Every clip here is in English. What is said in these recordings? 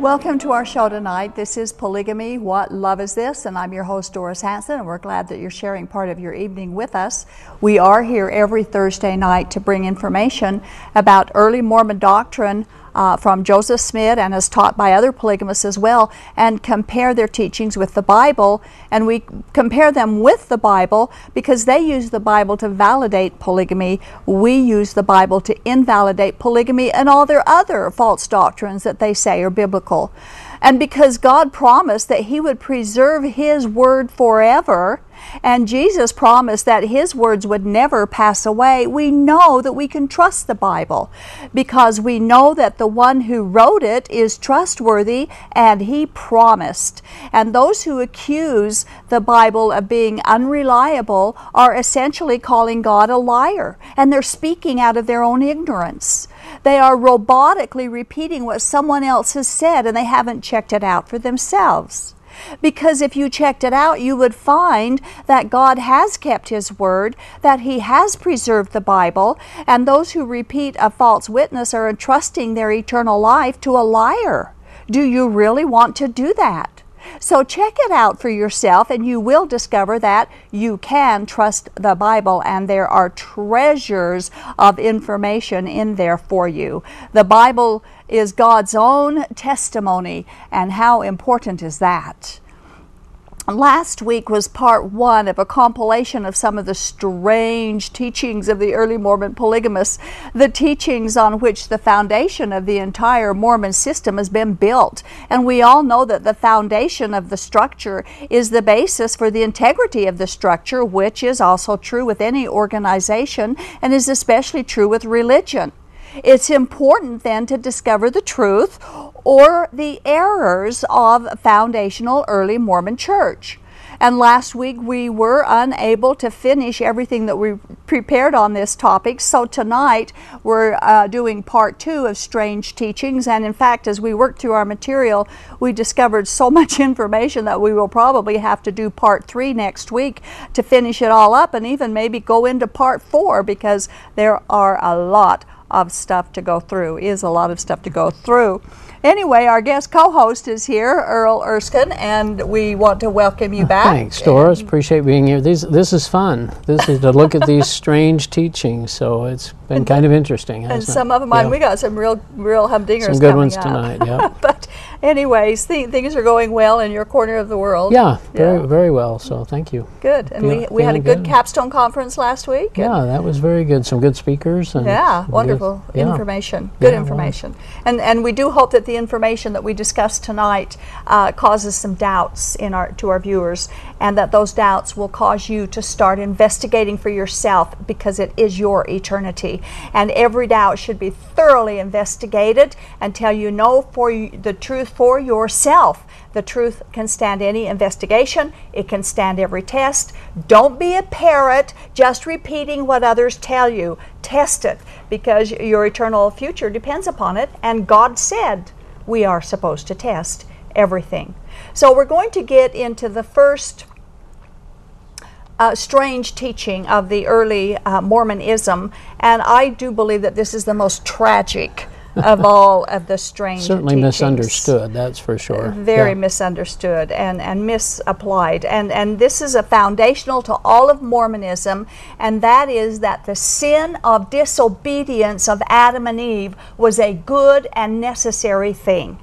Welcome to our show tonight. This is Polygamy What Love Is This? And I'm your host, Doris Hanson, and we're glad that you're sharing part of your evening with us. We are here every Thursday night to bring information about early Mormon doctrine uh, from Joseph Smith and as taught by other polygamists as well, and compare their teachings with the Bible. And we compare them with the Bible because they use the Bible to validate polygamy. We use the Bible to invalidate polygamy and all their other false doctrines that they say are biblical. And because God promised that He would preserve His word forever, and Jesus promised that His words would never pass away, we know that we can trust the Bible because we know that the one who wrote it is trustworthy and He promised. And those who accuse the Bible of being unreliable are essentially calling God a liar and they're speaking out of their own ignorance. They are robotically repeating what someone else has said and they haven't checked it out for themselves. Because if you checked it out, you would find that God has kept His word, that He has preserved the Bible, and those who repeat a false witness are entrusting their eternal life to a liar. Do you really want to do that? So check it out for yourself, and you will discover that you can trust the Bible, and there are treasures of information in there for you. The Bible is God's own testimony, and how important is that? Last week was part one of a compilation of some of the strange teachings of the early Mormon polygamists, the teachings on which the foundation of the entire Mormon system has been built. And we all know that the foundation of the structure is the basis for the integrity of the structure, which is also true with any organization and is especially true with religion. It's important then to discover the truth or the errors of foundational early Mormon church. And last week we were unable to finish everything that we prepared on this topic. So tonight we're uh, doing part two of Strange Teachings. And in fact, as we worked through our material, we discovered so much information that we will probably have to do part three next week to finish it all up and even maybe go into part four because there are a lot of stuff to go through, is a lot of stuff to go through. Anyway, our guest co-host is here, Earl Erskine, and we want to welcome you oh, back. Thanks, Doris. Appreciate being here. This this is fun. This is to look at these strange teachings. So it's been kind of interesting. And some of them, yeah. we got some real real humdingers. Some good ones up. tonight. Yeah. but anyways, th- things are going well in your corner of the world. Yeah, very yeah. very well. So thank you. Good. And we, we had a good, good, capstone conference last week. Yeah, that was very good. Some good speakers. And yeah, wonderful good, information. Good information. And and we do hope that the information that we discussed tonight uh, causes some doubts in our to our viewers, and that those doubts will cause you to start investigating for yourself because it is your eternity, and every doubt should be thoroughly investigated until you know for the truth for yourself. The truth can stand any investigation, it can stand every test. Don't be a parrot just repeating what others tell you. Test it because your eternal future depends upon it, and God said we are supposed to test everything. So we're going to get into the first uh, strange teaching of the early uh, Mormonism, and I do believe that this is the most tragic of all of the strange certainly teachings. misunderstood that's for sure very yeah. misunderstood and, and misapplied and and this is a foundational to all of mormonism and that is that the sin of disobedience of adam and eve was a good and necessary thing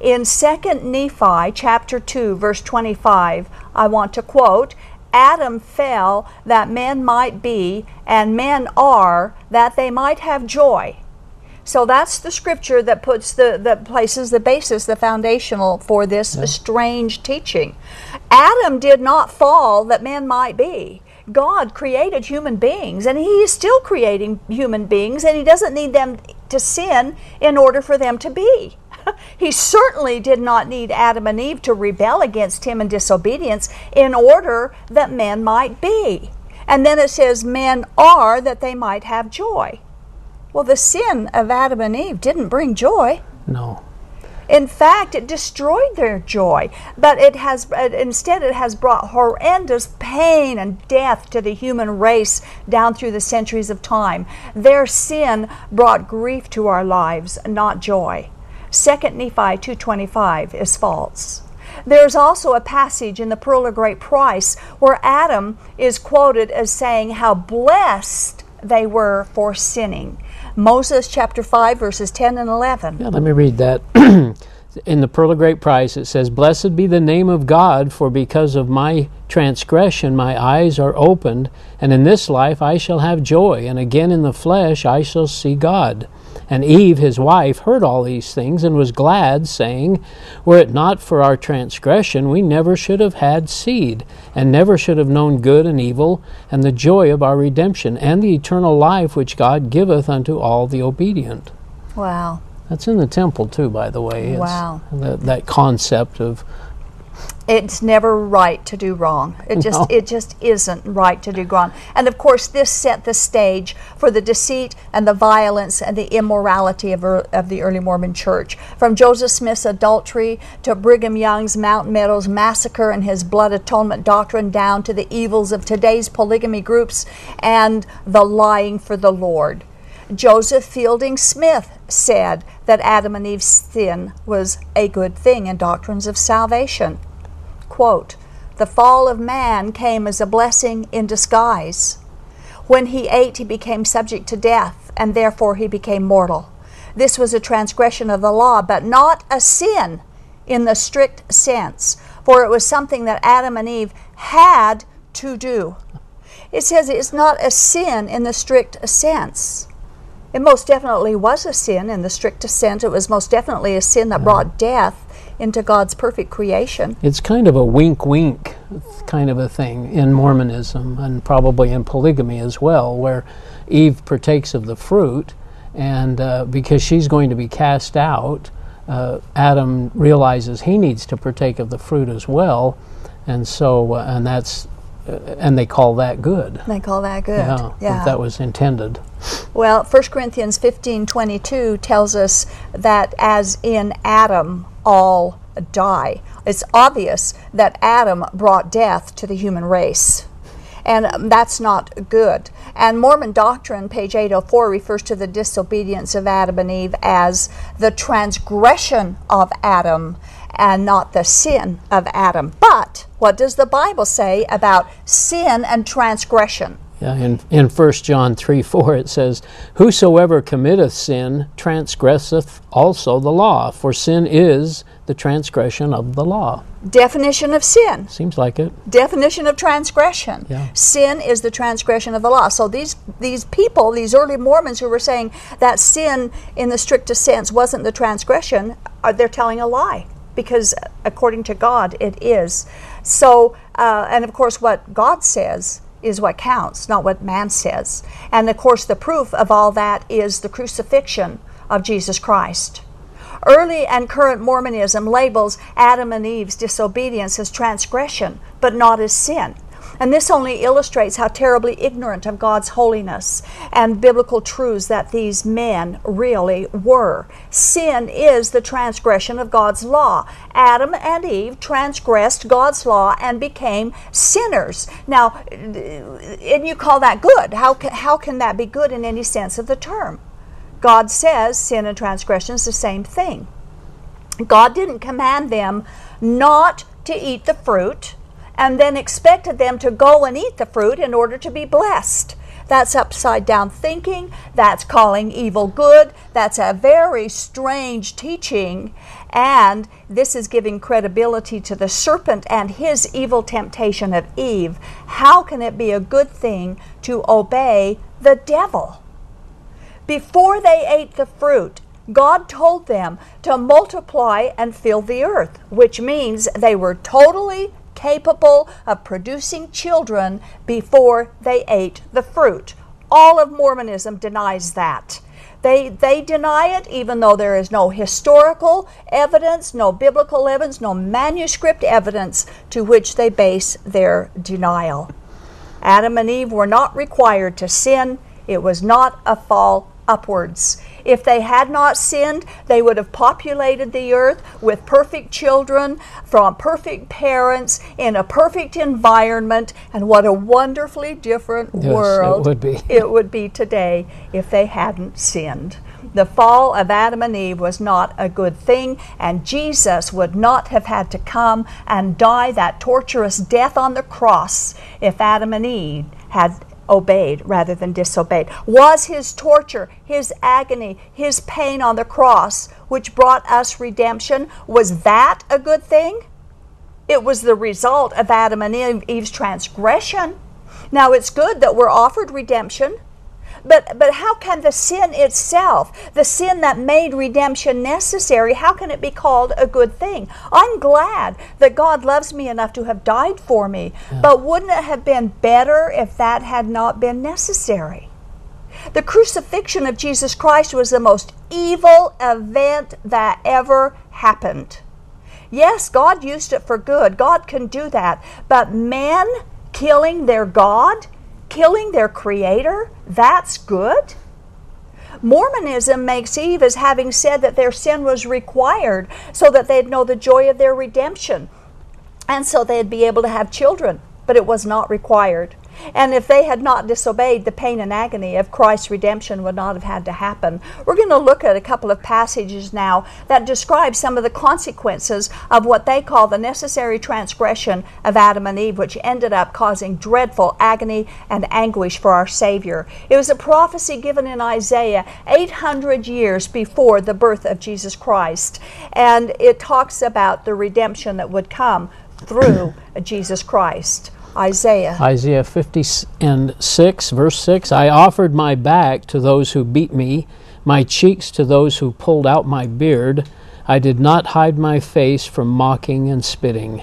in 2nd nephi chapter 2 verse 25 i want to quote Adam fell that men might be, and men are, that they might have joy. So that's the scripture that puts the that places the basis, the foundational for this yeah. strange teaching. Adam did not fall that men might be. God created human beings and he is still creating human beings and he doesn't need them to sin in order for them to be. He certainly did not need Adam and Eve to rebel against him in disobedience in order that men might be. And then it says, men are that they might have joy. Well, the sin of Adam and Eve didn't bring joy. No. In fact, it destroyed their joy, but it has instead it has brought horrendous pain and death to the human race down through the centuries of time. Their sin brought grief to our lives, not joy. 2 Nephi 2:25 is false. There's also a passage in the Pearl of Great Price where Adam is quoted as saying how blessed they were for sinning. Moses chapter 5, verses 10 and 11. Yeah, let me read that. in the Pearl of Great Price, it says, Blessed be the name of God, for because of my transgression my eyes are opened, and in this life I shall have joy, and again in the flesh I shall see God. And Eve, his wife, heard all these things and was glad, saying, Were it not for our transgression, we never should have had seed, and never should have known good and evil, and the joy of our redemption, and the eternal life which God giveth unto all the obedient. Wow. That's in the temple, too, by the way. It's wow. That, that concept of it's never right to do wrong. It just no. it just isn't right to do wrong. And of course, this set the stage for the deceit and the violence and the immorality of, er, of the early Mormon Church. From Joseph Smith's adultery to Brigham Young's Mountain Meadows massacre and his blood atonement doctrine, down to the evils of today's polygamy groups and the lying for the Lord. Joseph Fielding Smith said that Adam and Eve's sin was a good thing in doctrines of salvation quote, The fall of man came as a blessing in disguise. When he ate, he became subject to death, and therefore he became mortal. This was a transgression of the law, but not a sin in the strict sense, for it was something that Adam and Eve had to do. It says it's not a sin in the strict sense. It most definitely was a sin in the strictest sense. It was most definitely a sin that brought death into God's perfect creation. It's kind of a wink wink kind of a thing in Mormonism and probably in polygamy as well, where Eve partakes of the fruit, and uh, because she's going to be cast out, uh, Adam realizes he needs to partake of the fruit as well, and so uh, and that's and they call that good. They call that good. Yeah, yeah. that was intended. Well, 1 Corinthians 15:22 tells us that as in Adam all die. It's obvious that Adam brought death to the human race. And that's not good. And Mormon doctrine, page 804, refers to the disobedience of Adam and Eve as the transgression of Adam and not the sin of Adam. But what does the Bible say about sin and transgression? Yeah, in, in 1 John 3 4, it says, Whosoever committeth sin transgresseth also the law, for sin is the transgression of the law. Definition of sin. Seems like it. Definition of transgression. Yeah. Sin is the transgression of the law. So these these people, these early Mormons who were saying that sin in the strictest sense wasn't the transgression, are they're telling a lie because according to God it is. So uh, and of course what God says is what counts, not what man says. And of course, the proof of all that is the crucifixion of Jesus Christ. Early and current Mormonism labels Adam and Eve's disobedience as transgression, but not as sin. And this only illustrates how terribly ignorant of God's holiness and biblical truths that these men really were. Sin is the transgression of God's law. Adam and Eve transgressed God's law and became sinners. Now, and you call that good. How can, how can that be good in any sense of the term? God says sin and transgression is the same thing. God didn't command them not to eat the fruit and then expected them to go and eat the fruit in order to be blessed. That's upside down thinking. That's calling evil good. That's a very strange teaching. And this is giving credibility to the serpent and his evil temptation of Eve. How can it be a good thing to obey the devil? Before they ate the fruit, God told them to multiply and fill the earth, which means they were totally capable of producing children before they ate the fruit. All of Mormonism denies that. They, they deny it even though there is no historical evidence, no biblical evidence, no manuscript evidence to which they base their denial. Adam and Eve were not required to sin, it was not a fall upwards. If they had not sinned, they would have populated the earth with perfect children from perfect parents in a perfect environment. And what a wonderfully different Yes, world it would be. it would be today if they hadn't sinned. The fall of Adam and Eve was not a good thing, and Jesus would not have had to come and die that torturous death on the cross if Adam and Eve had obeyed rather than disobeyed. Was his torture, his agony, his pain on the cross, which brought us redemption, was that a good thing? It was the result of Adam and Eve's transgression. Now it's good that we're offered redemption, but but how can the sin itself, the sin that made redemption necessary, how can it be called a good thing? I'm glad that God loves me enough to have died for me, but wouldn't it have been better if that had not been necessary? The crucifixion of Jesus Christ was the most evil event that ever happened. Yes, God used it for good. God can do that. But men killing their God, killing their creator, that's good? Mormonism makes Eve as having said that their sin was required so that they'd know the joy of their redemption and so they'd be able to have children, but it was not required. And if they had not disobeyed, the pain and agony of Christ's redemption would not have had to happen. We're going to look at a couple of passages now that describe some of the consequences of what they call the necessary transgression of Adam and Eve, which ended up causing dreadful agony and anguish for our Savior. It was a prophecy given in Isaiah 800 years before the birth of Jesus Christ, and it talks about the redemption that would come through Jesus Christ. Isaiah. Isaiah 50 and 6, verse 6 I offered my back to those who beat me, my cheeks to those who pulled out my beard. I did not hide my face from mocking and spitting.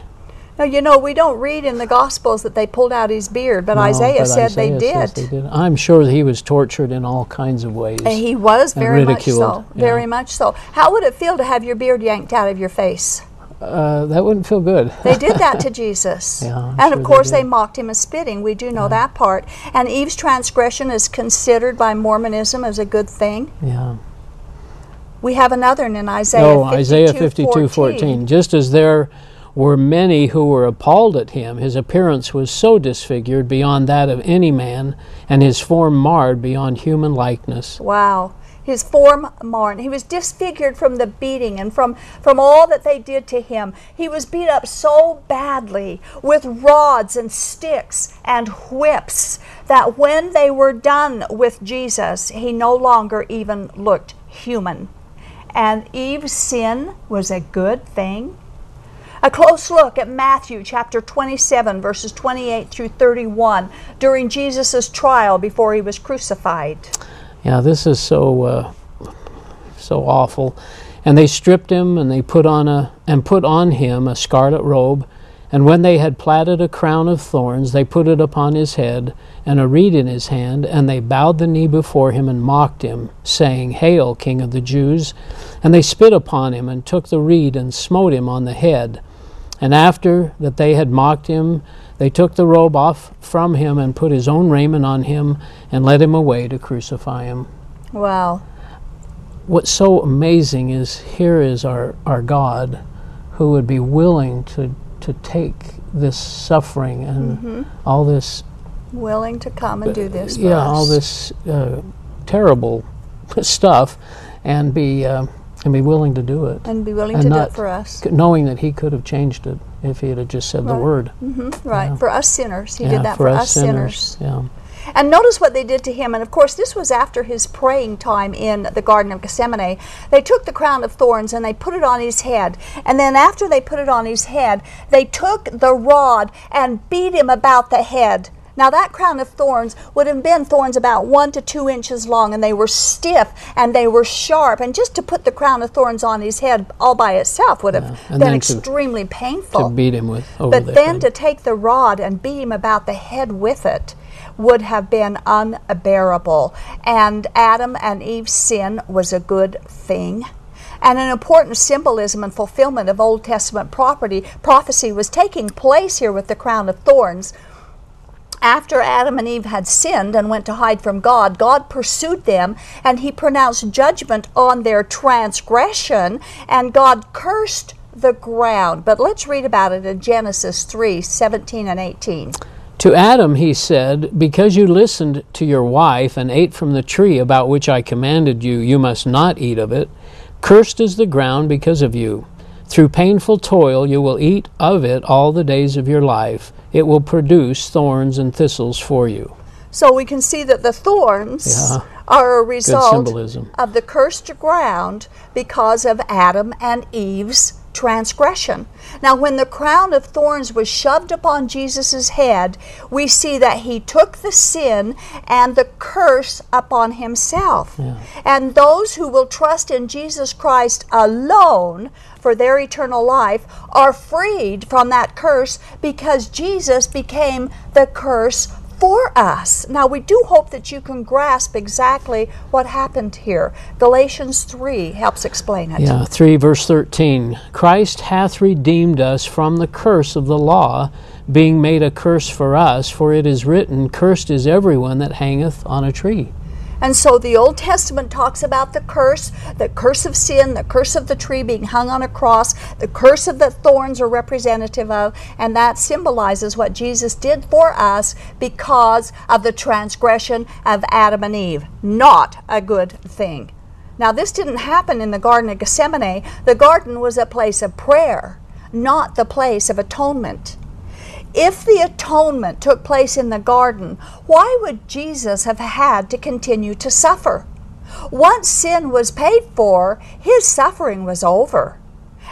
Now, you know, we don't read in the Gospels that they pulled out his beard, but No, Isaiah but said they, did. they did. I'm sure that he was tortured in all kinds of ways. And he was very much so. yeah. Very much so. How would it feel to have your beard yanked out of your face? Uh, that wouldn't feel good. They did that to Jesus. Yeah, I'm and sure of course, they, did. mocked him as spitting. We do know that part. And Eve's transgression is considered by Mormonism as a good thing. yeah. We have another one in Isaiah Oh, 52, Isaiah 52 14. Just as there were many who were appalled at him, his appearance was so disfigured beyond that of any man, and his form marred beyond human likeness. Wow. His form marred. He was disfigured from the beating and from, from all that they did to him. He was beat up so badly with rods and sticks and whips that when they were done with Jesus, he no longer even looked human. And Eve's sin was a good thing. A close look at Matthew chapter 27, verses 28 through 31, during Jesus' trial before he was crucified. Yeah, this is so uh, so awful. And they stripped him, and they put on a and put on him a scarlet robe. And when they had platted a crown of thorns, they put it upon his head, and a reed in his hand, and they bowed the knee before him and mocked him, saying, Hail, King of the Jews! And they spit upon him, and took the reed, and smote him on the head. And after that they had mocked him, they took the robe off from him, and put his own raiment on him, and led him away to crucify him. Wow. What's so amazing is here is our, our God who would be willing to, to take this suffering and all this Willing to come and do this for yeah all this uh, terrible stuff and be uh, and be willing to do it And be willing and to do it for us. knowing that he could have changed it if he had just said the Right. word mm-hmm. Right. Yeah. For us sinners. He yeah, did that for, us sinners. yeah And notice what they did to him. And of course, this was after his praying time in the Garden of Gethsemane. They took the crown of thorns and they put it on his head. And then after they put it on his head, they took the rod and beat him about the head. Now, that crown of thorns would have been thorns about one to two inches long, and they were stiff and they were sharp. And just to put the crown of thorns on his head all by itself would have Yeah. Been then to- extremely painful. to beat him with over But the then head. to take the rod and beat him about the head with it would have been unbearable. And Adam and Eve's sin was a good thing. And an important symbolism and fulfillment of Old Testament property, prophecy was taking place here with the crown of thorns after Adam and Eve had sinned and went to hide from God, God pursued them and he pronounced judgment on their transgression, and God cursed the ground. But let's read about it in Genesis 3 17 and 18. To Adam he said, Because you listened to your wife and ate from the tree about which I commanded you, you must not eat of it. Cursed is the ground because of you. Through painful toil you will eat of it all the days of your life. It will produce thorns and thistles for you. So we can see that the thorns Yeah. are a result of the cursed ground because of Adam and Eve's transgression. Now, when the crown of thorns was shoved upon Jesus' head, we see that he took the sin and the curse upon himself. And those who will trust in Jesus Christ alone for their eternal life are freed from that curse because Jesus became the curse for us. Now, we do hope that you can grasp exactly what happened here. Galatians 3 helps explain it. Yeah, 3 verse 13. Christ hath redeemed us from the curse of the law, being made a curse for us, for it is written, Cursed is everyone that hangeth on a tree. And so the Old Testament talks about the curse, the curse of sin, the curse of the tree being hung on a cross, the curse of the thorns are representative of, and that symbolizes what Jesus did for us because of the transgression of Adam and Eve. Not a good thing. Now, this didn't happen in the Garden of Gethsemane. The garden was a place of prayer, not the place of atonement. If the atonement took place in the garden, why would Jesus have had to continue to suffer? Once sin was paid for, his suffering was over.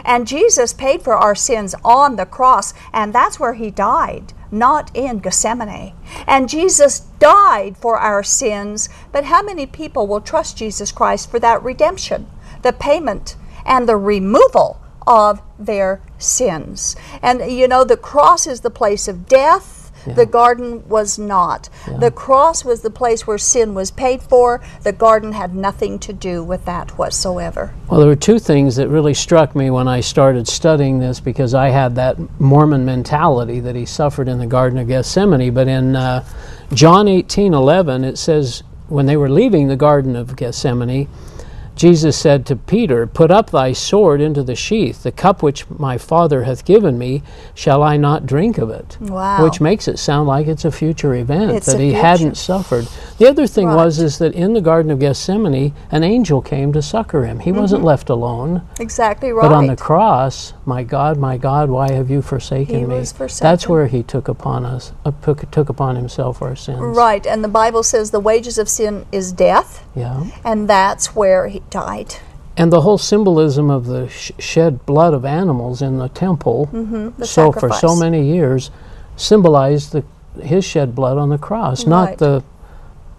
And Jesus paid for our sins on the cross, and that's where he died, not in Gethsemane. And Jesus died for our sins, but how many people will trust Jesus Christ for that redemption, the payment, and the removal of their sins? And you know, the cross is the place of death. The garden was not. The cross was the place where sin was paid for. The garden had nothing to do with that whatsoever. Well, there were two things that really struck me when I started studying this because I had that Mormon mentality that he suffered in the Garden of Gethsemane. But in uh, John 18 11, it says, when they were leaving the Garden of Gethsemane, Jesus said to Peter, Put up thy sword into the sheath. The cup which my Father hath given me, shall I not drink of it? Wow. Which makes it sound like it's a future event, It's that he future- hadn't suffered. The other thing Right. was is that in the Garden of Gethsemane, an angel came to succor him. He wasn't left alone. Exactly right. But on the cross, my God, my God, why have you forsaken He me? was That's where he took upon us, uh, took, took upon himself our sins. Right, and the Bible says the wages of sin is death, Yeah. and that's where he died. And the whole symbolism of the sh- shed blood of animals in the temple, Mm-hmm, the so for so many years, symbolized the, his shed blood on the cross, not the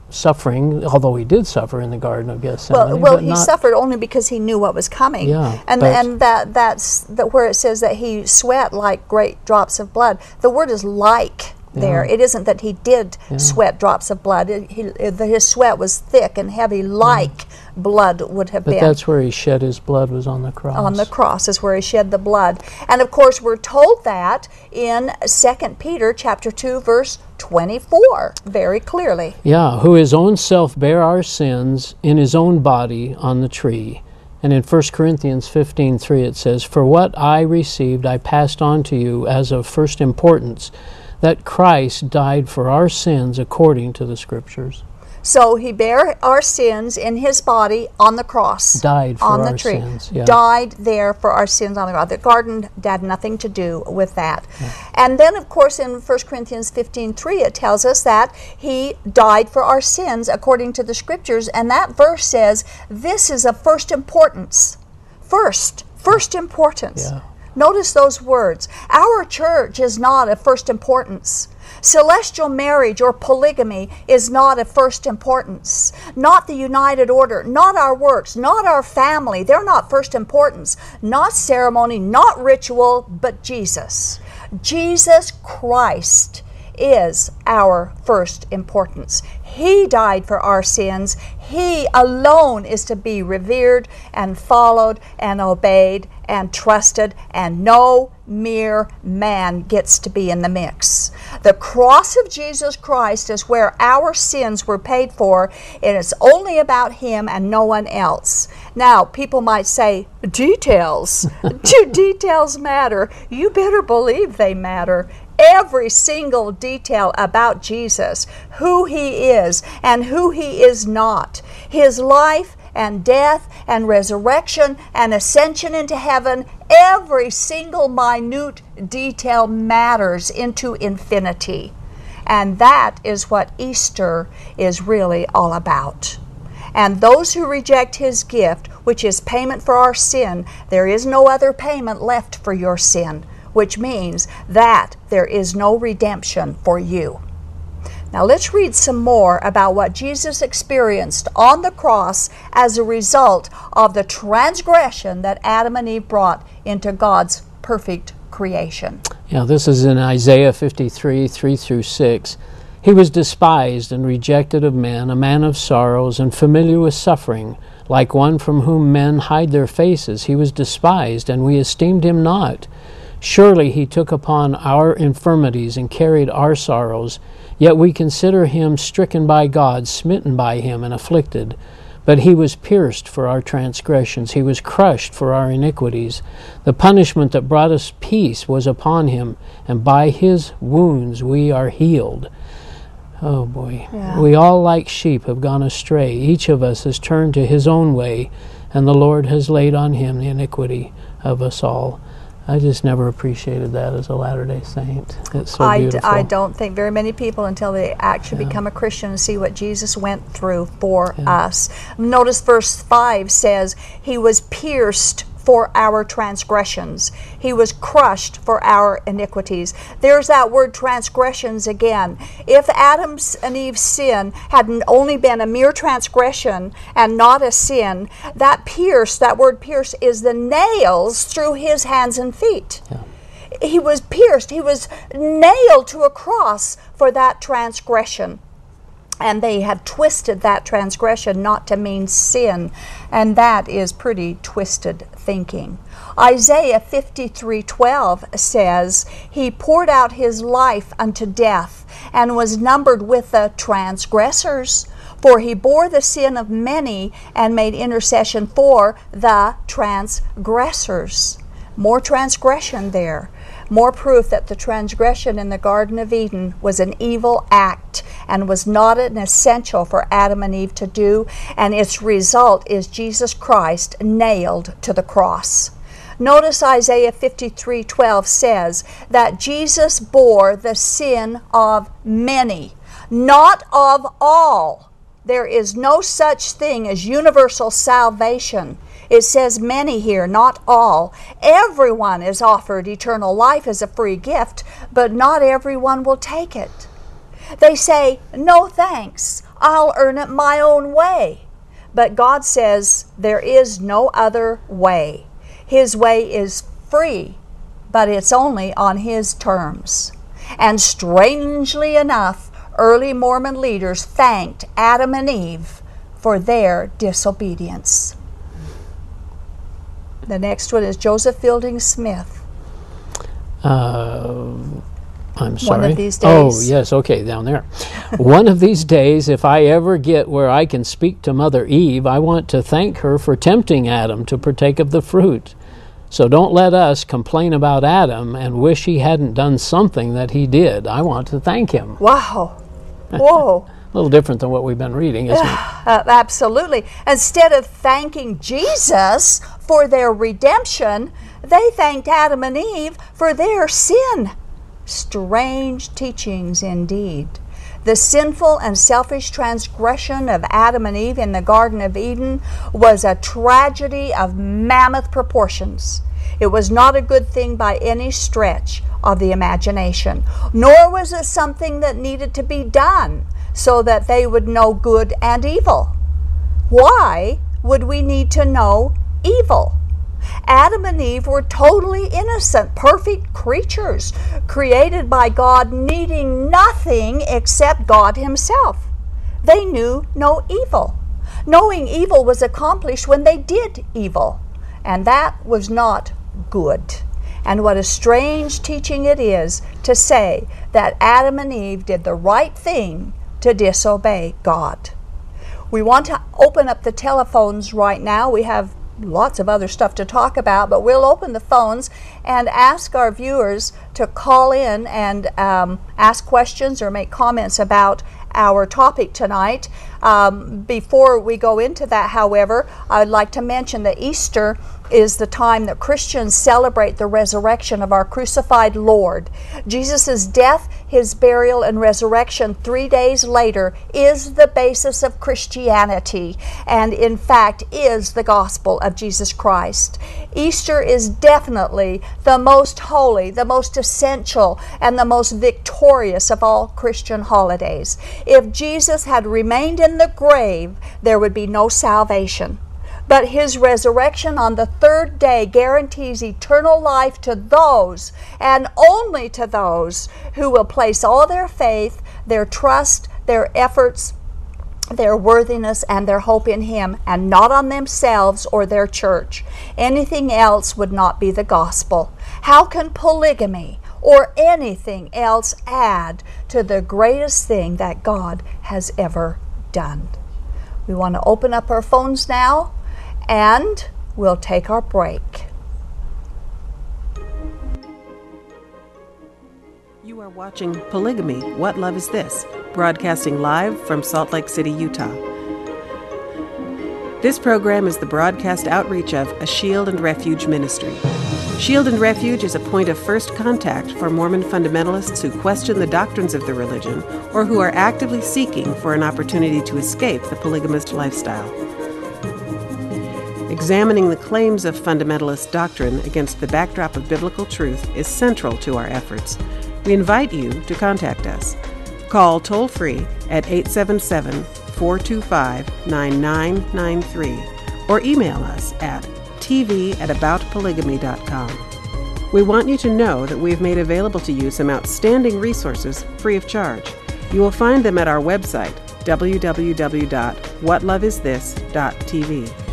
suffering, although he did suffer in the Garden of Gethsemane. Well, well, he suffered only because he knew what was coming. Yeah, and and that that's that where it says that he sweat like great drops of blood. The word is like there. Yeah. It isn't that he did sweat drops of blood. It, he, it- his sweat was thick and heavy, like blood would have But been. that's where he shed his blood was on the cross. on the cross is where he shed the blood and of course we're told that in 2 peter chapter 2 verse 24 very clearly Yeah, who his own self bare our sins in his own body on the tree. And in 1 Corinthians 15:3 it says, "For what I received I passed on to you as of first importance, that Christ died for our sins according to the scriptures." So he bare our sins in his body on the cross Died for on the our tree sins, yeah. died there for our sins on the cross the garden had nothing to do with that and then of course in 1 corinthians 15.3 it tells us that he died for our sins according to the scriptures and that verse says this is of first importance first first importance Yeah. Notice those words. Our church is not of first importance. Celestial marriage or polygamy is not of first importance. Not the United Order, not our works, not our family. They're not first importance. Not ceremony, not ritual, but Jesus. Jesus Christ is our first importance. He died for our sins. He alone is to be revered and followed and obeyed and trusted, and no mere man gets to be in the mix. The cross of Jesus Christ is where our sins were paid for, and it's only about Him and no one else. Now, people might say, details. Do details matter? You better believe they matter every single detail about Jesus, who he is and who he is not, his life and death and resurrection and ascension into heaven, every single minute detail matters into infinity. And that is what Easter is really all about. And those who reject his gift, which is payment for our sin, there is no other payment left for your sin which means that there is no redemption for you. Now let's read some more about what Jesus experienced on the cross as a result of the transgression that Adam and Eve brought into God's perfect creation. Yeah, this is in Isaiah 53 3 through 6. He was despised and rejected of men, a man of sorrows and familiar with suffering, like one from whom men hide their faces. He was despised, and we esteemed him not. Surely he took upon our infirmities and carried our sorrows. Yet we consider him stricken by God, smitten by him, and afflicted. But he was pierced for our transgressions, he was crushed for our iniquities. The punishment that brought us peace was upon him, and by his wounds we are healed. Oh boy. Yeah. We all, like sheep, have gone astray. Each of us has turned to his own way, and the Lord has laid on him the iniquity of us all. I just never appreciated that as a Latter Day Saint. It's so I beautiful. D- I don't think very many people until they actually yeah. become a Christian and see what Jesus went through for yeah. us. Notice verse five says he was pierced for our transgressions. He was crushed for our iniquities. There's that word transgressions again. If Adam's and Eve's sin hadn't only been a mere transgression and not a sin, that pierce, that word pierce, is the nails through his hands and feet. Yeah. He was pierced, he was nailed to a cross for that transgression and they have twisted that transgression not to mean sin, and that is pretty twisted thinking. Isaiah 53:12 says, "He poured out his life unto death and was numbered with the transgressors." For he bore the sin of many and made intercession for the transgressors. More transgression there more proof that the transgression in the Garden of Eden was an evil act and was not an essential for Adam and Eve to do, and its result is Jesus Christ nailed to the cross. Notice Isaiah 53:12 says that Jesus bore the sin of many, not of all. There is no such thing as universal salvation. It says many here, not all. Everyone is offered eternal life as a free gift, but not everyone will take it. They say, No thanks, I'll earn it my own way. But God says there is no other way. His way is free, but it's only on His terms. And strangely enough, early Mormon leaders thanked Adam and Eve for their disobedience. The next one is Joseph Fielding Smith. Uh, I'm sorry. One of these days. Oh, yes, okay, down there. One of these days, if I ever get where I can speak to Mother Eve, I want to thank her for tempting Adam to partake of the fruit. So don't let us complain about Adam and wish he hadn't done something that he did. I want to thank him. Wow. Whoa. A little different than what we've been reading, isn't it? Uh, absolutely. Instead of thanking Jesus for their redemption, they thanked Adam and Eve for their sin. Strange teachings indeed. The sinful and selfish transgression of Adam and Eve in the Garden of Eden was a tragedy of mammoth proportions. It was not a good thing by any stretch of the imagination, nor was it something that needed to be done so that they would know good and evil. Why would we need to know evil? Adam and Eve were totally innocent, perfect creatures, created by God, needing nothing except God Himself. They knew no evil. Knowing evil was accomplished when they did evil, and that was not good. And what a strange teaching it is to say that Adam and Eve did the right thing to disobey God. We want to open up the telephones right now. We have lots of other stuff to talk about, but we'll open the phones and ask our viewers to call in and um, ask questions or make comments about our topic tonight. Um, before we go into that, however, I'd like to mention that Easter is the time that Christians celebrate the resurrection of our crucified Lord. Jesus' death, his burial, and resurrection three days later is the basis of Christianity and, in fact, is the gospel of Jesus Christ. Easter is definitely the most holy, the most essential, and the most victorious of all Christian holidays. If Jesus had remained in the grave, there would be no salvation. But his resurrection on the third day guarantees eternal life to those, and only to those, who will place all their faith, their trust, their efforts, their worthiness, and their hope in him, and not on themselves or their church. Anything else would not be the gospel. How can polygamy or anything else add to the greatest thing that God has ever done? We want to open up our phones now and we'll take our break. You are watching Polygamy What Love Is This? broadcasting live from Salt Lake City, Utah. This program is the broadcast outreach of a Shield and Refuge ministry. Shield and Refuge is a point of first contact for Mormon fundamentalists who question the doctrines of the religion or who are actively seeking for an opportunity to escape the polygamist lifestyle. Examining the claims of fundamentalist doctrine against the backdrop of biblical truth is central to our efforts. We invite you to contact us. Call toll free at 877 425 9993 or email us at tv at aboutpolygamy.com. We want you to know that we have made available to you some outstanding resources free of charge. You will find them at our website, www.whatloveisthis.tv.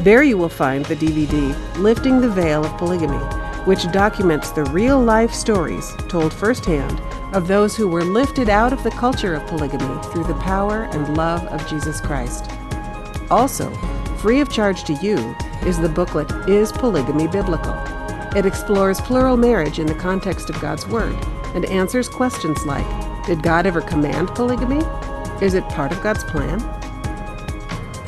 There you will find the DVD Lifting the Veil of Polygamy, which documents the real life stories told firsthand of those who were lifted out of the culture of polygamy through the power and love of Jesus Christ. Also, free of charge to you is the booklet Is Polygamy Biblical? It explores plural marriage in the context of God's Word and answers questions like Did God ever command polygamy? Is it part of God's plan?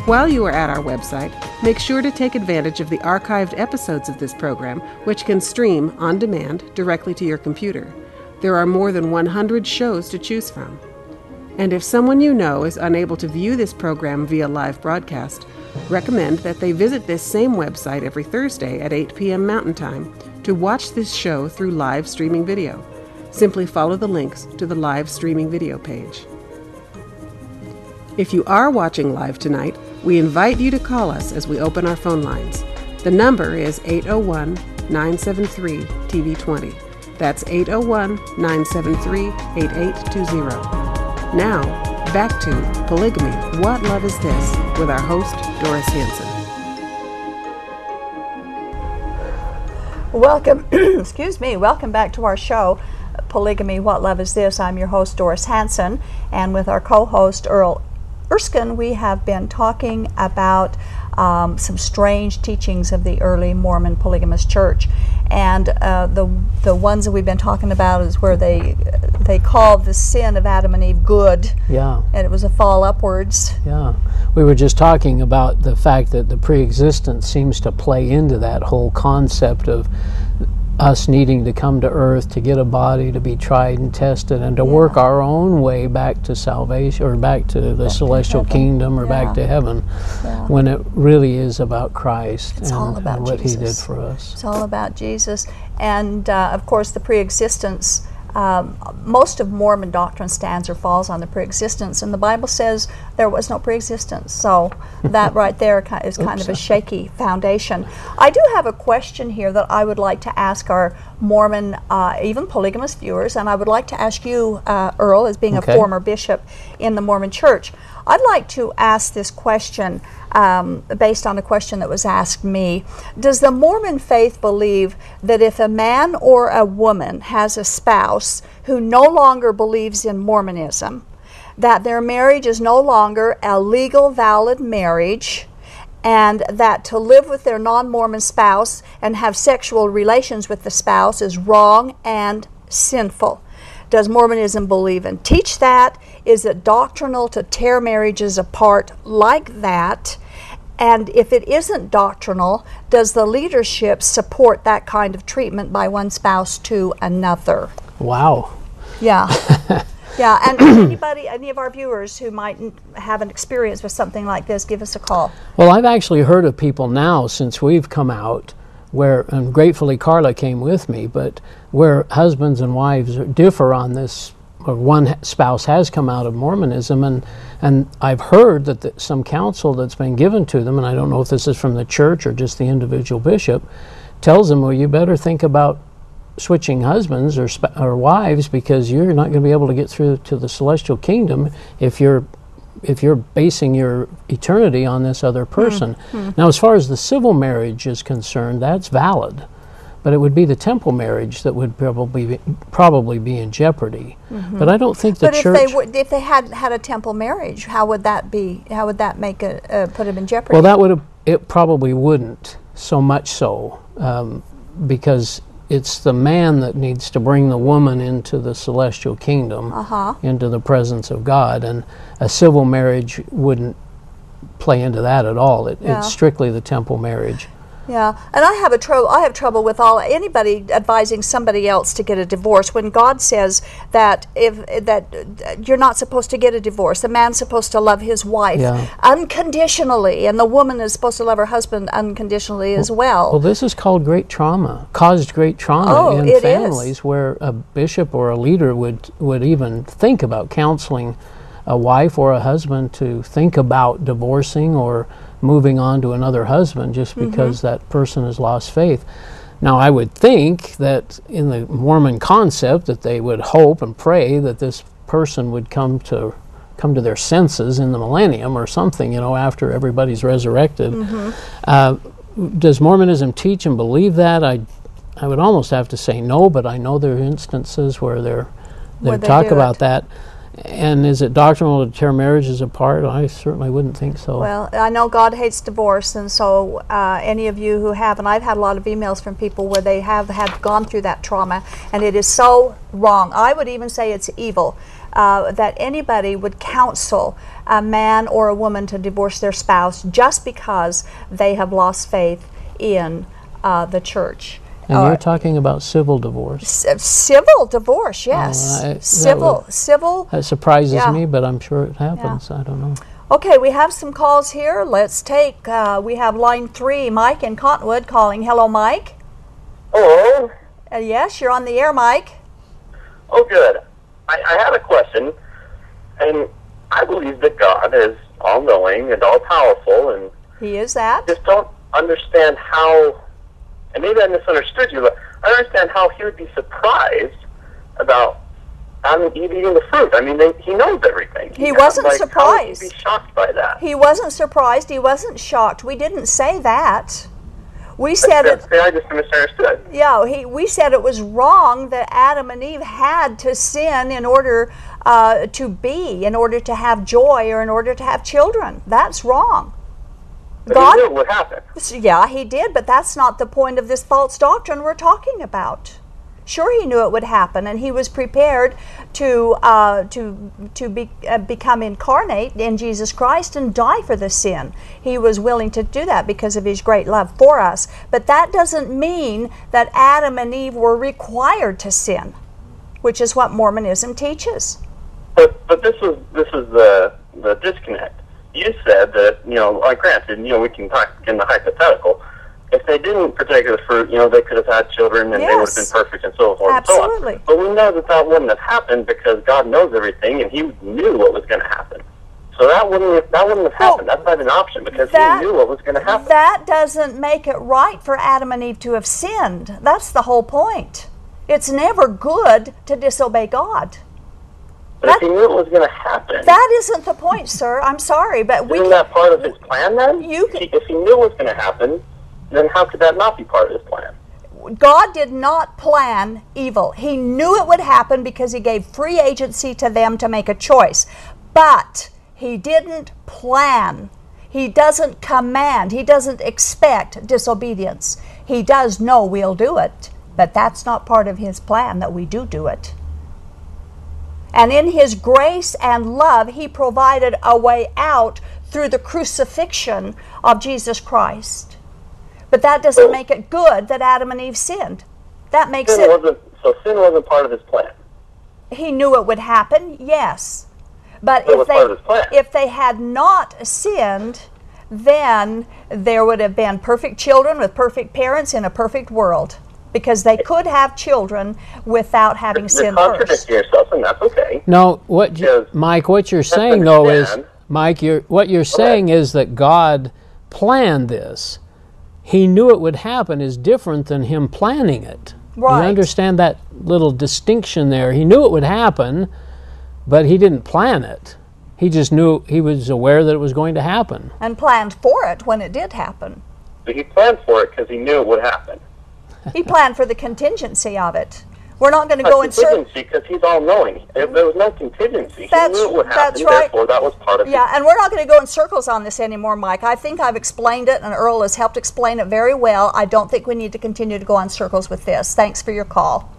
While you are at our website, make sure to take advantage of the archived episodes of this program, which can stream on demand directly to your computer. There are more than 100 shows to choose from. And if someone you know is unable to view this program via live broadcast, recommend that they visit this same website every Thursday at 8 p.m. Mountain Time to watch this show through live streaming video. Simply follow the links to the live streaming video page. If you are watching live tonight, we invite you to call us as we open our phone lines. The number is 801 973 TV20. That's 801 973 8820. Now, back to Polygamy What Love Is This with our host, Doris Hanson. Welcome, excuse me, welcome back to our show, Polygamy What Love Is This? I'm your host, Doris Hanson, and with our co host, Earl Erskine, we have been talking about um, some strange teachings of the early Mormon polygamous church, and uh, the the ones that we've been talking about is where they they called the sin of Adam and Eve good, Yeah, and it was a fall upwards. yeah. We were just talking about the fact that the pre-existence seems to play into that whole concept of us needing to come to earth to get a body to be tried and tested and to work our own way back to salvation or back to the celestial heaven. kingdom or Yeah. back to heaven Yeah. when it really is about Christ It's and, all about and what he did for us. It's all about Jesus, and uh, of course the pre-existence um, most of Mormon doctrine stands or falls on the preexistence, and the Bible says there was no preexistence. So that right there is kind of a shaky foundation. I do have a question here that I would like to ask our Mormon, uh, even polygamous viewers, and I would like to ask you, uh, Earl, as being okay. a former bishop in the Mormon Church. I'd like to ask this question um, based on a question that was asked me. Does the Mormon faith believe that if a man or a woman has a spouse who no longer believes in Mormonism, that their marriage is no longer a legal, valid marriage? and that to live with their non Mormon spouse and have sexual relations with the spouse is wrong and sinful. Does Mormonism believe and teach that? Is it doctrinal to tear marriages apart like that? And if it isn't doctrinal, does the leadership support that kind of treatment by one spouse to another? Wow. Yeah. yeah, and anybody, any of our viewers who might have an experience with something like this, give us a call. Well, I've actually heard of people now since we've come out where, and gratefully Carla came with me, but where husbands and wives differ on this or one spouse has come out of Mormonism, and and I've heard that the, some counsel that's been given to them, and I don't know if this is from the church or just the individual bishop, tells them, well, you better think about switching husbands or sp- or wives because you're not going to be able to get through to the celestial kingdom if you're if you're basing your eternity on this other person. Mm-hmm. Now, as far as the civil marriage is concerned, that's valid but it would be the temple marriage that would probably be, probably be in jeopardy. Mm-hmm. But I don't think the but church. But if they if they had had a temple marriage, how would that be? How would that make it uh, put them in jeopardy? Well, that would have. It probably wouldn't so much so um, because it's the man that needs to bring the woman into the celestial kingdom, uh-huh. into the presence of God, and a civil marriage wouldn't play into that at all. It. It's strictly the temple marriage. Yeah, and I have a trouble. I have trouble with all anybody advising somebody else to get a divorce when God says that if that you're not supposed to get a divorce. The man's supposed to love his wife yeah. unconditionally, and the woman is supposed to love her husband unconditionally well, as well. Well, this is called great trauma. Caused great trauma oh, in families is. where a bishop or a leader would would even think about counseling a wife or a husband to think about divorcing or moving on to another husband just mm-hmm. because mm-hmm. that person has lost faith. Now, I would think that in the Mormon concept that they would hope and pray that this person would come to come to their senses in the millennium or something, you know, after everybody's resurrected. Mm-hmm. Uh, does Mormonism teach and believe that? I, I would almost have to say no, but I know there are instances where they're they talk about it. that. And is it doctrinal to tear marriages apart? I certainly wouldn't think so. Well, I know God hates divorce, and so uh, any of you who have, and I've had a lot of emails from people where they have had gone through that trauma, and it is so wrong. I would even say it's evil uh, that anybody would counsel a man or a woman to divorce their spouse just because they have lost faith in uh, the church. And uh, you're talking about civil divorce. C- civil divorce, yes. I, civil, would, civil. That surprises yeah. me, but I'm sure it happens. Yeah. I don't know. Okay, we have some calls here. Let's take. Uh, we have line three, Mike in Cottonwood calling. Hello, Mike. Hello. Uh, yes, you're on the air, Mike. Oh, good. I, I had a question, and I believe that God is all knowing and all powerful, and He is that. Just don't understand how and maybe I misunderstood you, but I understand how he would be surprised about Adam eating the fruit. I mean, they, he knows everything. He, he wasn't like, surprised. How would he be shocked by that? He wasn't surprised. He wasn't shocked. We didn't say that. We said it. I just misunderstood. Yeah, he, we said it was wrong that Adam and Eve had to sin in order uh, to be, in order to have joy, or in order to have children. That's wrong. But God he knew what happened. Yeah, he did, but that's not the point of this false doctrine we're talking about. Sure, he knew it would happen, and he was prepared to uh, to to be, uh, become incarnate in Jesus Christ and die for the sin. He was willing to do that because of his great love for us. But that doesn't mean that Adam and Eve were required to sin, which is what Mormonism teaches. But but this is this is the the disconnect you said that, you know, like granted, you know, we can talk in the hypothetical, if they didn't partake of the fruit, you know, they could have had children and they would have been perfect and so forth Absolutely. and so on. But we know that that wouldn't have happened because God knows everything and He knew what was going to happen. So that wouldn't have, that wouldn't have Well, happened. That's not an option because that- He knew what was going to happen. That doesn't make it right for Adam and Eve to have sinned. That's the whole point. It's never good to disobey God. But if He knew it was going to happen, That isn't the point, sir. I'm sorry, but we isn't that part of His plan then? You if, he, if He knew it was going to happen, then how could that not be part of His plan? God did not plan evil. He knew it would happen because he gave free agency to them to make a choice. But he didn't plan. He doesn't command. He doesn't expect disobedience. He does know we'll do it, but that's not part of his plan that we do do it. And in his grace and love, he provided a way out through the crucifixion of Jesus Christ. But that doesn't make it good that Adam and Eve sinned. That makes Sin it, wasn't so. Sin wasn't part of His plan. he knew it would happen, yes. But if they, part of his plan. if they had not sinned, then there would have been perfect children with perfect parents in a perfect world. Because they could have children without having You're sinned contradicting first. yourself, and that's okay. No, what you, Mike, what you're saying though is, Mike, you're, what you're saying is that God planned this. He knew it would happen is different than him planning it. Right. You understand that little distinction there? He knew it would happen, but he didn't plan it. He just knew he was aware that it was going to happen. And planned for it when it did happen. But he planned for it because he knew it would happen. He planned for the contingency of it. We're not going to go in circles. contingency because he's all knowing. If there was no contingency, That's- he knew it would happen. that's right. Therefore, that was part of Yeah, it. and we're not going to go in circles on this anymore, Mike. I think I've explained it, and Earl has helped explain it very well. I don't think we need to continue to go on circles with this. Thanks for your call.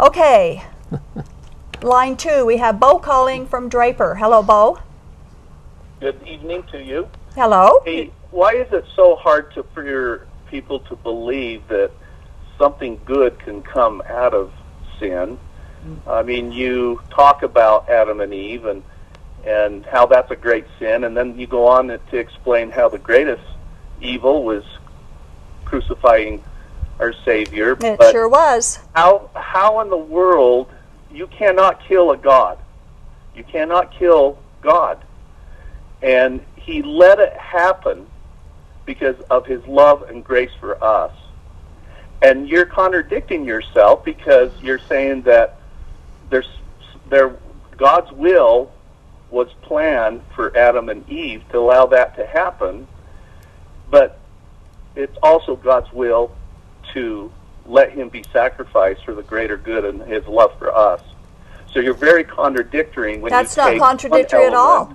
Okay. Line two, we have Bo calling from Draper. Hello, Bo. Good evening to you. Hello. Hey, why is it so hard to for your people to believe that something good can come out of sin? I mean, you talk about Adam and Eve and and how that's a great sin, and then you go on to explain how the greatest evil was crucifying our Savior. It but sure was. how how in the world you cannot kill a god you cannot kill god and he let it happen because of his love and grace for us and you're contradicting yourself because you're saying that there's there god's will was planned for adam and eve to allow that to happen but it's also god's will to let him be sacrificed for the greater good and his love for us. So you're very contradictory when That's you not take contradictory one at all.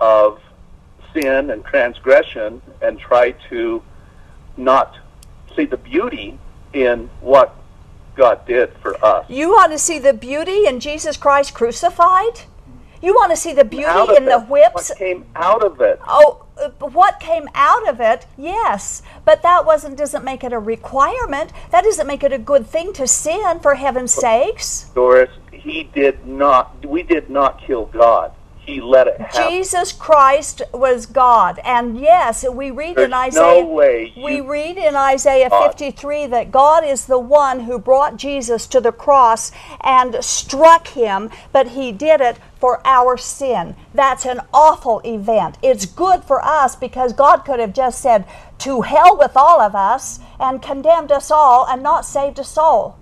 Of sin and transgression and try to not see the beauty in what God did for us. You want to see the beauty in Jesus Christ crucified? You want to see the beauty in the whips? What came out of it? Oh, uh, what came out of it? Yes, but that wasn't doesn't make it a requirement. That doesn't make it a good thing to sin for heaven's sakes. Doris, he did not. We did not kill God. He let it happen. Jesus Christ was God, and yes, we read in Isaiah. no way we read in Isaiah God. 53 that God is the one who brought Jesus to the cross and struck him, but he did it for our sin. That's an awful event. It's good for us because God could have just said, To hell with all of us, and condemned us all and not saved a soul.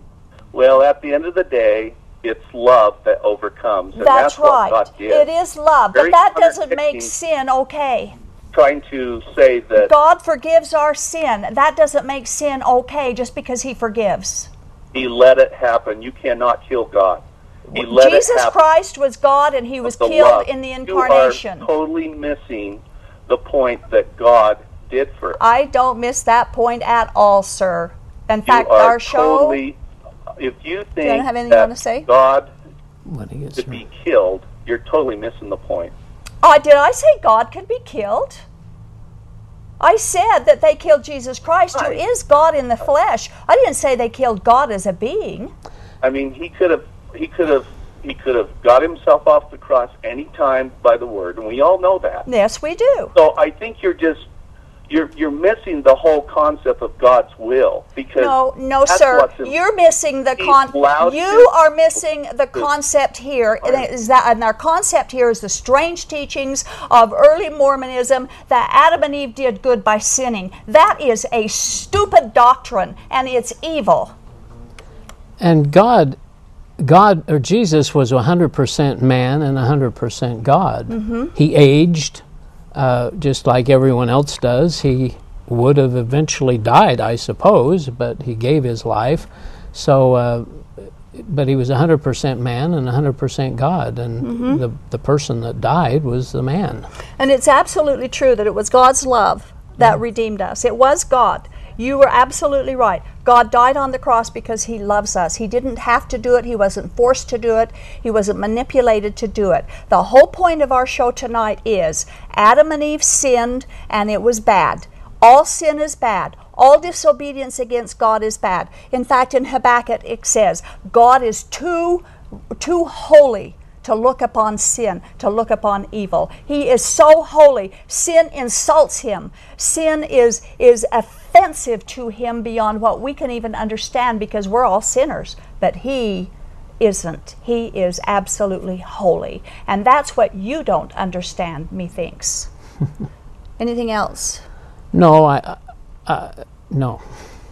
Well, at the end of the day, it's love that overcomes, and That's, that's, what right. It is love, but that doesn't make sin okay. Trying to say that God forgives our sin. That doesn't make sin okay just because He forgives. He let it happen. You cannot kill God. He let it Jesus. Christ was God and He was killed love. in the incarnation. You are totally missing the point that God did for us. I don't miss that point at all, sir. In You fact, our show. totally. If you think have anything you that wanna say? God When he gets could through. be killed, you're totally missing the point. Oh, did I say God could be killed? I said that they killed Jesus Christ, who Right. is God in the flesh. I didn't say they killed God as a being. I mean, he could have, he could have, he could have got himself off the cross any time by the word, and we all know that. Yes, we do. So I think you're just you're you're missing the whole concept of God's will because No, no, that's sir. what's You're missing the He's con. You are missing the concept here. And it is that, and our concept here is the strange teachings of early Mormonism that Adam and Eve did good by sinning. That is a stupid doctrine, and it's evil. And God, God or Jesus was 100% man and 100% God. Mm-hmm. He aged uh, just like everyone else does. He would have eventually died, I suppose, but he gave his life. So, uh, but he was 100% man and 100% God, and Mm-hmm. the the person that died was the man. And it's absolutely true that it was God's love that redeemed us. It was God. You were absolutely right. God died on the cross because He loves us. He didn't have to do it, He wasn't forced to do it, He wasn't manipulated to do it. The whole point of our show tonight is Adam and Eve sinned and it was bad. All sin is bad. All disobedience against God is bad. In fact, in Habakkuk it says, God is too, too holy to look upon sin, to look upon evil. He is so holy. Sin insults him. Sin is is offensive to him beyond what we can even understand because we're all sinners. But he isn't. He is absolutely holy. And that's what you don't understand, methinks. Anything else? No, I, uh, no.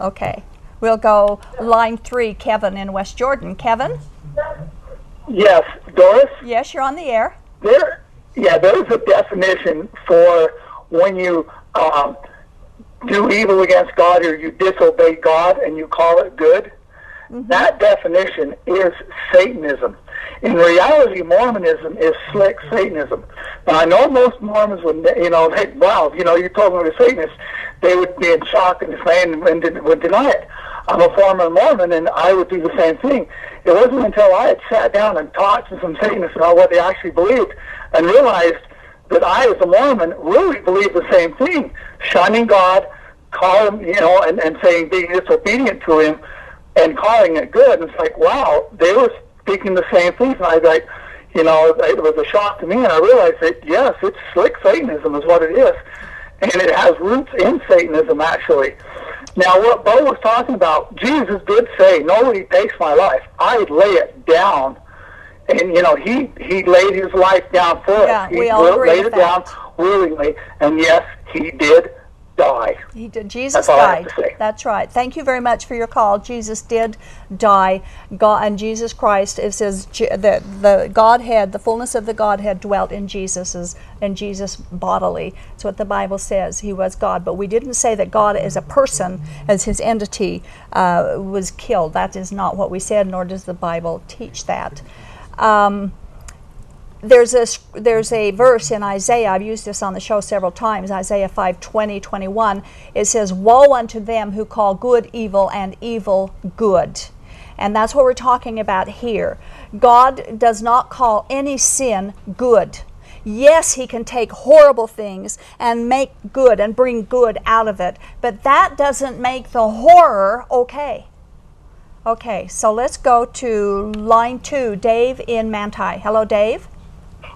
Okay. We'll go line three, Kevin in West Jordan. Kevin? Yes, Doris. Yes, you're on the air. There, yeah, there is a definition for when you um, do evil against God or you disobey God and you call it good. Mm-hmm. That definition is Satanism. In reality, Mormonism is slick Satanism. Now, I know most Mormons would, you know, they, wow, you know, you told them they're Satanists, they would be in shock and dismay and, and would deny it. I'm a former Mormon, and I would do the same thing. It wasn't until I had sat down and talked to some Satanists about what they actually believed and realized that I, as a Mormon, really believed the same thing, shunning God, calling, you know, and, and saying being disobedient to Him, and calling it good. And it's like, wow, they were speaking the same things. And I was like, you know, it was a shock to me, and I realized that yes, it's slick Satanism is what it is, and it has roots in Satanism actually. Now, what Bo was talking about, Jesus did say, "Nobody takes my life; I lay it down." And you know, he he laid his life down for Yeah, us. He we all agree laid it down willingly, and yes, he did die. He did. Jesus That's all I have died. That's right. Thank you very much for your call. Jesus did die. God and Jesus Christ. It says the the Godhead, the fullness of the Godhead, dwelt in Jesus's in Jesus bodily. That's what the Bible says. He was God, but we didn't say that God as a person, as His entity, uh, was killed. That is not what we said, nor does the Bible teach that. Um, there's a there's a verse in Isaiah. I've used this on the show several times. Isaiah 5, 20, 21. It says, "Woe unto them who call good evil and evil good." And that's what we're talking about here. God does not call any sin good. Yes, He can take horrible things and make good and bring good out of it, but that doesn't make the horror okay. Okay, so let's go to line two, Dave in Manti. Hello, Dave.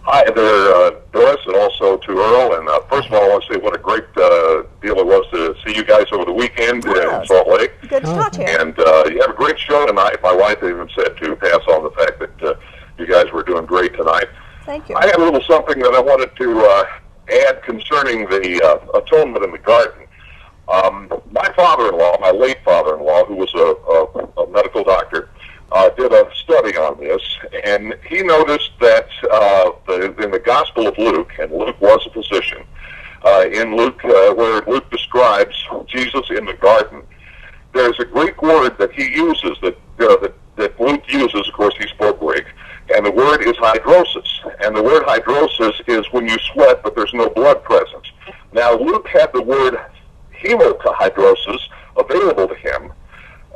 Hi there, uh, Doris, and also to Earl. And uh, first of all, I want to say what a great uh, deal it was to see you guys over the weekend in Salt Lake. Good to Oh, talk to you. And uh, you have a great show tonight. My wife even said to pass on the fact that uh, you guys were doing great tonight. Thank you. I had a little something that I wanted to uh, add concerning the uh, atonement in the garden. Um, my father-in-law, my late father-in-law, who was a, a, a medical doctor, uh, did a study on this, and he noticed that uh, the, in the Gospel of Luke, and Luke was a physician, uh, in Luke, uh, where Luke describes Jesus in the garden, there's a Greek word that he uses that, uh, that that Luke uses. Of course, he spoke Greek, and the word is hidrosis. And the word hidrosis is when you sweat, but there's no blood present. Now, Luke had the word hemohidrosis available to him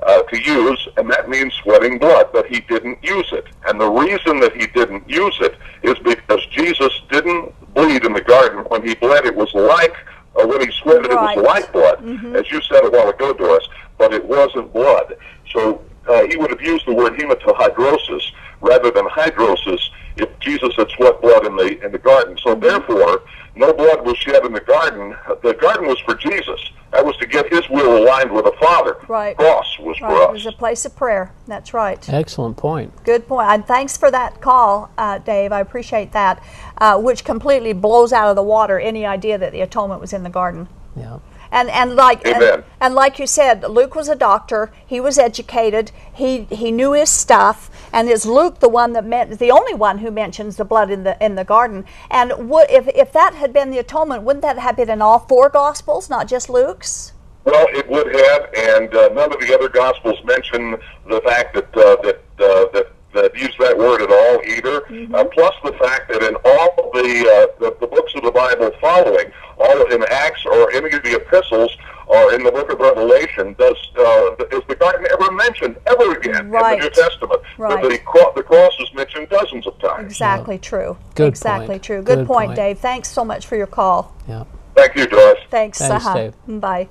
uh, to use, and that means sweating blood, but he didn't use it. And the reason that he didn't use it is because Jesus didn't bleed in the garden. When he bled, it was like, or when he sweated, Right. it was like blood, as you said a while ago, Doris, but it wasn't blood. So uh, he would have used the word hematohidrosis rather than hidrosis if Jesus had sweat blood in the in the garden. So therefore, no blood was shed in the garden. The garden was for Jesus. That was to get his will aligned with the Father. Right. Cross was Right. for It was a place of prayer. That's right. Excellent point. Good point. And thanks for that call, uh, Dave. I appreciate that, uh, which completely blows out of the water any idea that the atonement was in the garden. Yeah. And and like and, and like you said, Luke was a doctor. He was educated. He he knew his stuff. And is Luke the one that meant the only one who mentions the blood in the in the garden? And would if if that had been the atonement, wouldn't that have been in all four gospels, not just Luke's? Well, it would have, and uh, none of the other Gospels mention the fact that uh, that uh, that that use that word at all either. Uh, plus the fact that in all of the, uh, the the books of the Bible following, all in Acts or any of the epistles or in the book of Revelation, does uh, is the garden ever mentioned ever again Right. in the New Testament? Right. The, the, cro- the cross is mentioned dozens of times. Exactly true. Good exactly point. true. Good, Good point, point. Dave. Thanks so much for your call. Yeah. Thank you, Doris. Thanks. Thanks, uh-huh. Dave. Bye.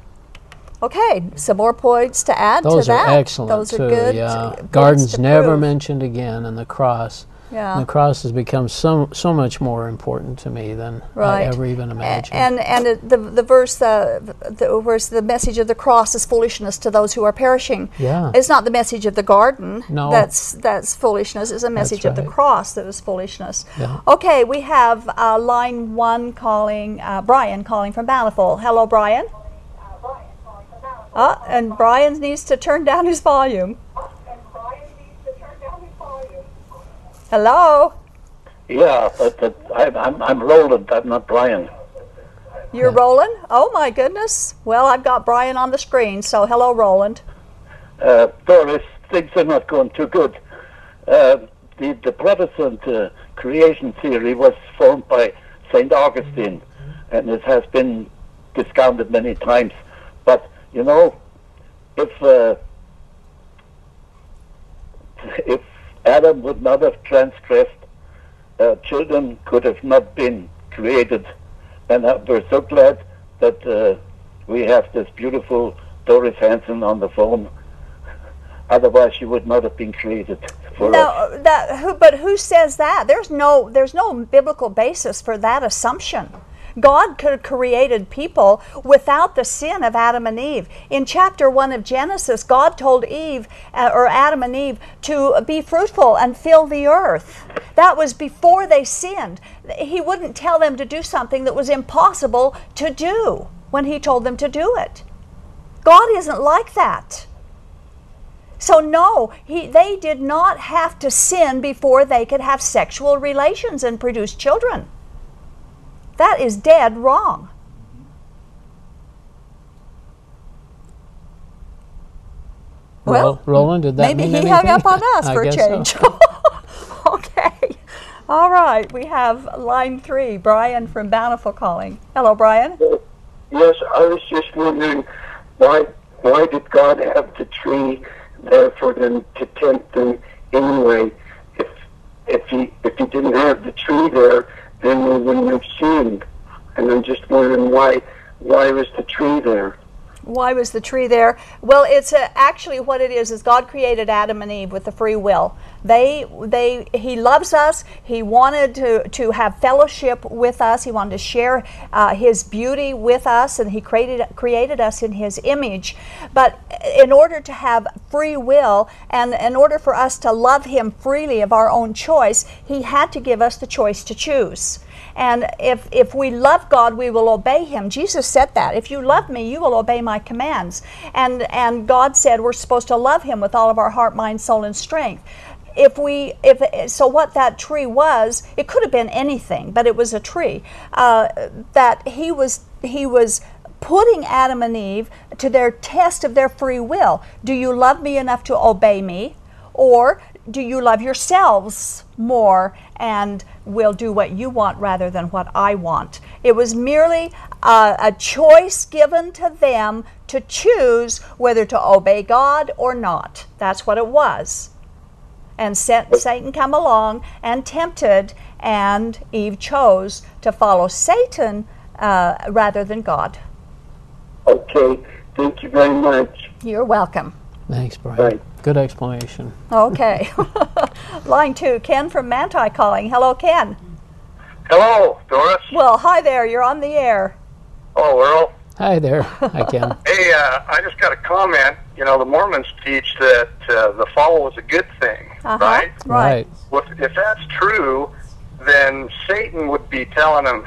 Okay, some more points to add Those to that. are excellent Those are too. good. yeah. Gardens never prove. mentioned again, and the cross. Yeah. The cross has become so so much more important to me than Right. I ever even imagined. And and it- the the verse uh, the verse the message of the cross is foolishness to those who are perishing. Yeah. It's not the message of the garden. No. That's that's foolishness. It's a message of the cross that is foolishness. Yeah. Okay, we have uh, line one calling uh, Brian calling from Bountiful. Hello, Brian. Uh, and Brian needs to turn down his volume. Hello. Yeah, but, but I'm, I'm, I'm Roland. I'm not Brian. You're Roland? Oh my goodness. Well, I've got Brian on the screen, so hello, Roland. Uh, Doris, things are not going too good. Uh, the, the Protestant uh, creation theory was formed by St. Augustine, and it has been discounted many times. But, you know, if, uh, if Adam would not have transgressed, uh, children could have not been created. And uh, we're so glad that uh, we have this beautiful Doris Hanson on the phone. Otherwise, she would not have been created for us. No, that who, but who says that? There's no there's no biblical basis for that assumption. God could have created people without the sin of Adam and Eve. In chapter 1 of Genesis, God told Eve, uh, or Adam and Eve, to be fruitful and fill the earth. That was before they sinned. He wouldn't tell them to do something that was impossible to do when He told them to do it. God isn't like that. So no, he, they did not have to sin before they could have sexual relations and produce children. That is dead wrong. Well, Roland, did that maybe mean he anything? hung up on us for a guess so. change. okay. All right. We have line three, Brian from Bountiful calling. Hello, Brian. Yes, I was just wondering why why did God have the tree there for them to tempt them anyway? If if he if he didn't have the tree there, then we wouldn't have sinned. And I'm just wondering why why was the tree there? Why was the tree there? Well, it's uh actually what it is. Is God created Adam and Eve with the free will? They, they, He loves us. He wanted to to have fellowship with us. He wanted to share uh, His beauty with us, and He created created us in His image. But in order to have free will, and in order for us to love Him freely of our own choice, He had to give us the choice to choose. And if, if we love God, we will obey Him. Jesus said that. If you love me, you will obey my commands. And, and God said we're supposed to love Him with all of our heart, mind, soul, and strength. If we, if so, what that tree was, it could have been anything, but it was a tree. Uh, that He was, He was putting Adam and Eve to their test of their free will. Do you love me enough to obey me? Or do you love yourselves more and will do what you want rather than what I want? It was merely uh, a choice given to them to choose whether to obey God or not. That's what it was. And Satan come along and tempted, and Eve chose to follow Satan uh, rather than God. Okay, thank you very much. You're welcome. Thanks, Brian. Right. Good explanation. Okay. Line two, Ken from Manti calling. Hello, Ken. Hello, Doris. Well, hi there. You're on the air. Oh, Earl. Hi there. Hi, Ken. Hey, uh, I just got a comment. You know, the Mormons teach that uh, the fall was a good thing, Uh-huh. right? Right. Well, if, if that's true, then Satan would be telling them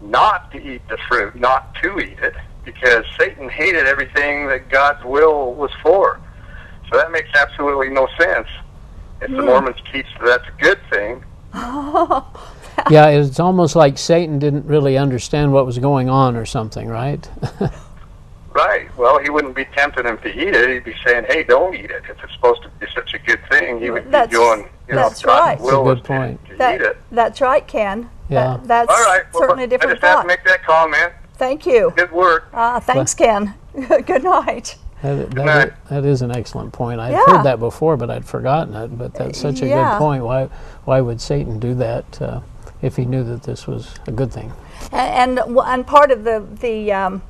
not to eat the fruit, not to eat it, because Satan hated everything that God's will was for. So that makes absolutely no sense. If the Mormons teach that that's a good thing, Yeah, it's almost like Satan didn't really understand what was going on or something, right? right? Well, he wouldn't be tempting them to eat it. He'd be saying, "Hey, don't eat it. If it's supposed to be such a good thing, he would be doing, you know, that's God's right. That's a will good is to- point. to, eat That, it." that's right, Ken. Yeah. That, that's All right. Well, certainly a I different I just have to make that comment. Thank you. Good work. Uh, thanks, Ken. Good night. That, that, night. that is an excellent point. I'd Yeah. heard that before, but I'd forgotten it. But that's such a Yeah. good point. Why, why would Satan do that uh, if he knew that this was a good thing? And and, and part of the the um,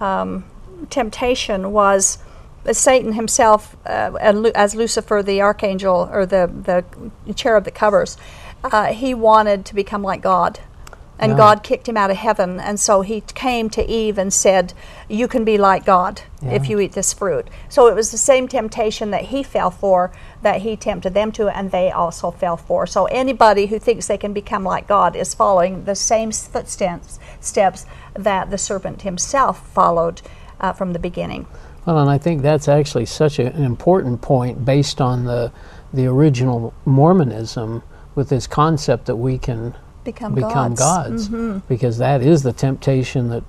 um, temptation was Satan himself, uh, and as Lucifer, the archangel or the the cherub that covers, uh, he wanted to become like God. And Yeah. God kicked him out of heaven, and so he came to Eve and said, "You can be like God if you eat this fruit." So it was the same temptation that he fell for, that he tempted them to, and they also fell for. So anybody who thinks they can become like God is following the same footsteps steps that the serpent himself followed uh, from the beginning. Well, and I think that's actually such a, an important point based on the the original Mormonism with this concept that we can Become, become gods. gods, because that is the temptation that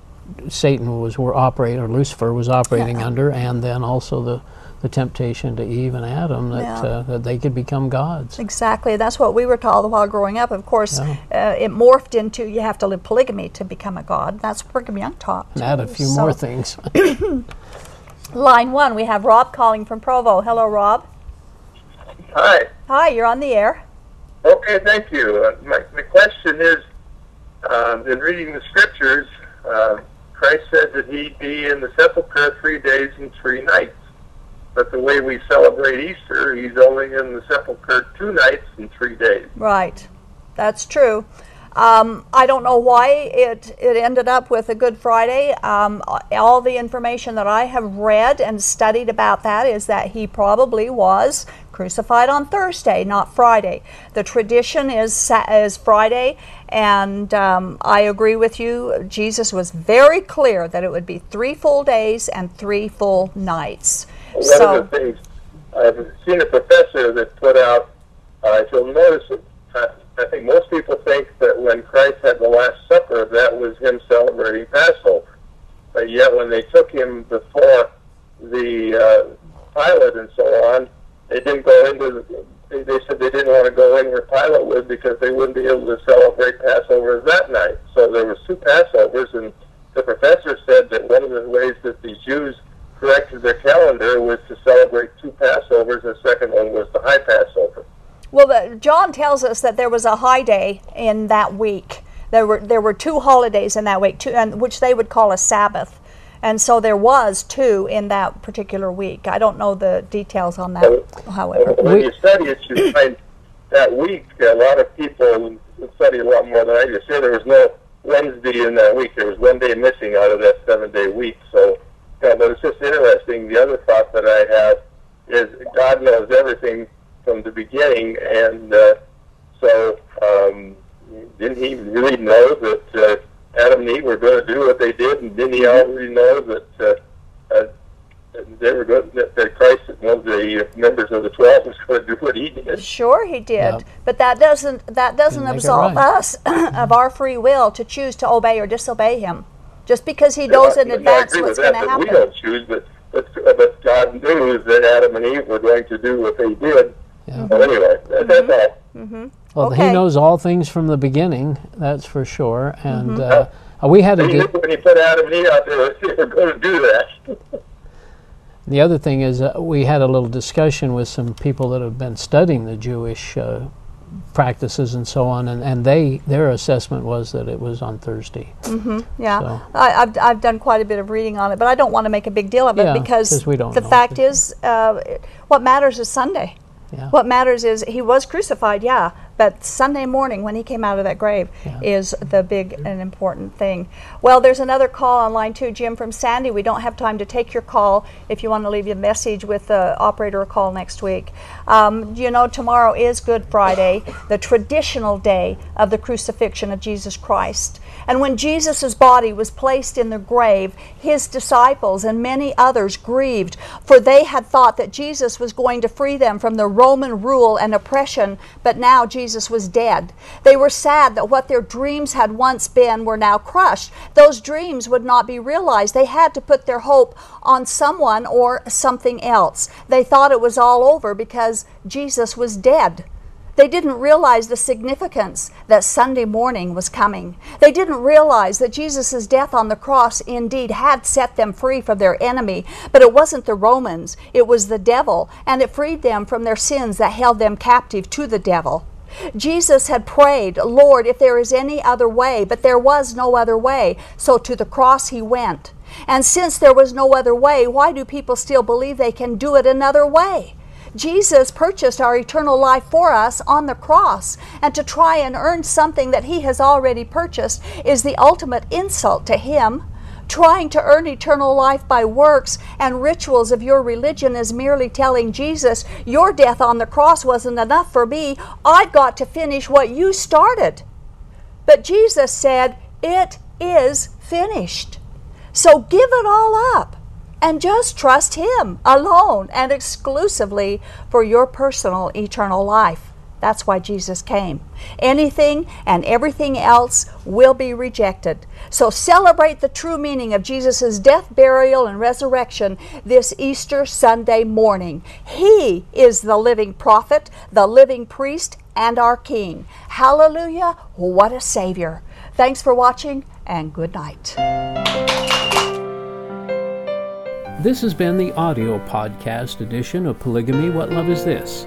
Satan was were operating or Lucifer was operating Yeah. under, and then also the the temptation to Eve and Adam that Yeah. uh, that they could become gods. Exactly. That's what we were taught while growing up. Of course, Yeah. uh, it morphed into you have to live polygamy to become a god. That's what Brigham Young taught. And add a few So, more things. Line one, we have Rob calling from Provo. Hello, Rob. Hi. Hi, you're on the air. Okay, thank you. Uh, my, the question is, um, in reading the scriptures, uh, Christ said that he'd be in the sepulchre three days and three nights. But the way we celebrate Easter, he's only in the sepulchre two nights and three days. Right. That's true. Um, I don't know why it, it ended up with a Good Friday. Um, all the information that I have read and studied about that is that he probably was crucified on Thursday, not Friday. The tradition is is Friday, and um, I agree with you. Jesus was very clear that it would be three full days and three full nights. One so of the things I've seen a professor that put out, uh, if you'll notice it, I, I think most people think that when Christ had the Last Supper, that was him celebrating Passover. But yet, when they took him before the uh, Pilate and so on, they didn't go into. The, they, they said they didn't want to go in where Pilate was because they wouldn't be able to celebrate Passover that night. So there was two Passovers, and the professor said that one of the ways that the Jews corrected their calendar was to celebrate two Passovers. The second one was the High Passover. Well, the, John tells us that there was a high day in that week. There were there were two holidays in that week, two, and which they would call a Sabbath, and so there was two in that particular week. I don't know the details on that, however. When We- you study it, you find that week a lot of people study a lot more than I do. Say there was no Wednesday in that week. There was one day missing out of that seven-day week. So, yeah, but it's just interesting. The other thought that I have is God knows everything from the beginning, and uh, so um, didn't He really know that uh, Adam and Eve were going to do what they did, and didn't He already know that? Uh, uh, they were good, that, that Christ, one of the members of the twelve, was going to do what he did. Sure, he did, Yeah. but that doesn't that doesn't Didn't make absolve right. us of our free will to choose to obey or disobey him. Just because he knows in Yeah, I advance agree what's going to that We don't choose, but, but but God knew that Adam and Eve were going to do what they did. Yeah. So anyway, that, that's Mm-hmm. Well, Okay. he knows all things from the beginning, that's for sure. And Mm-hmm. uh, we had a He knew when he put Adam and Eve out there, they were going to do that. the other thing is uh, we had a little discussion with some people that have been studying the Jewish uh, practices and so on, and, and they their assessment was that it was on Thursday. Yeah, So- I, I've, I've done quite a bit of reading on it, but I don't want to make a big deal of it Yeah, because 'cause we don't the know. fact is, uh, what matters is Sunday. Yeah. What matters is he was crucified, yeah, But Sunday morning, when he came out of that grave, yeah. is the big and important thing. Well, there's another call online too, Jim from Sandy. We don't have time to take your call. If you want to leave your message with the operator, a call next week. Um, you know, tomorrow is Good Friday, the traditional day of the crucifixion of Jesus Christ. And when Jesus' body was placed in the grave, his disciples and many others grieved, for they had thought that Jesus was going to free them from the Roman rule and oppression, but now Jesus was dead. They were sad that what their dreams had once been were now crushed. Those dreams would not be realized. They had to put their hope on someone or something else. They thought it was all over because Jesus was dead. They didn't realize the significance that Sunday morning was coming. They didn't realize that Jesus' death on the cross indeed had set them free from their enemy, but it wasn't the Romans, it was the devil, and it freed them from their sins that held them captive to the devil. Jesus had prayed, Lord, if there is any other way, but there was no other way. So to the cross he went. And since there was no other way, why do people still believe they can do it another way? Jesus purchased our eternal life for us on the cross, and to try and earn something that He has already purchased is the ultimate insult to Him. Trying to earn eternal life by works and rituals of your religion is merely telling Jesus, Your death on the cross wasn't enough for me. I've got to finish what you started. But Jesus said, It is finished. So give it all up and just trust Him alone and exclusively for your personal eternal life. That's why Jesus came. Anything and everything else will be rejected. So celebrate the true meaning of Jesus' death, burial, and resurrection this Easter Sunday morning. He is the living prophet, the living priest, and our King. Hallelujah! What a Savior. Thanks for watching, and good night. This has been the audio podcast edition of Polygamy What Love Is This?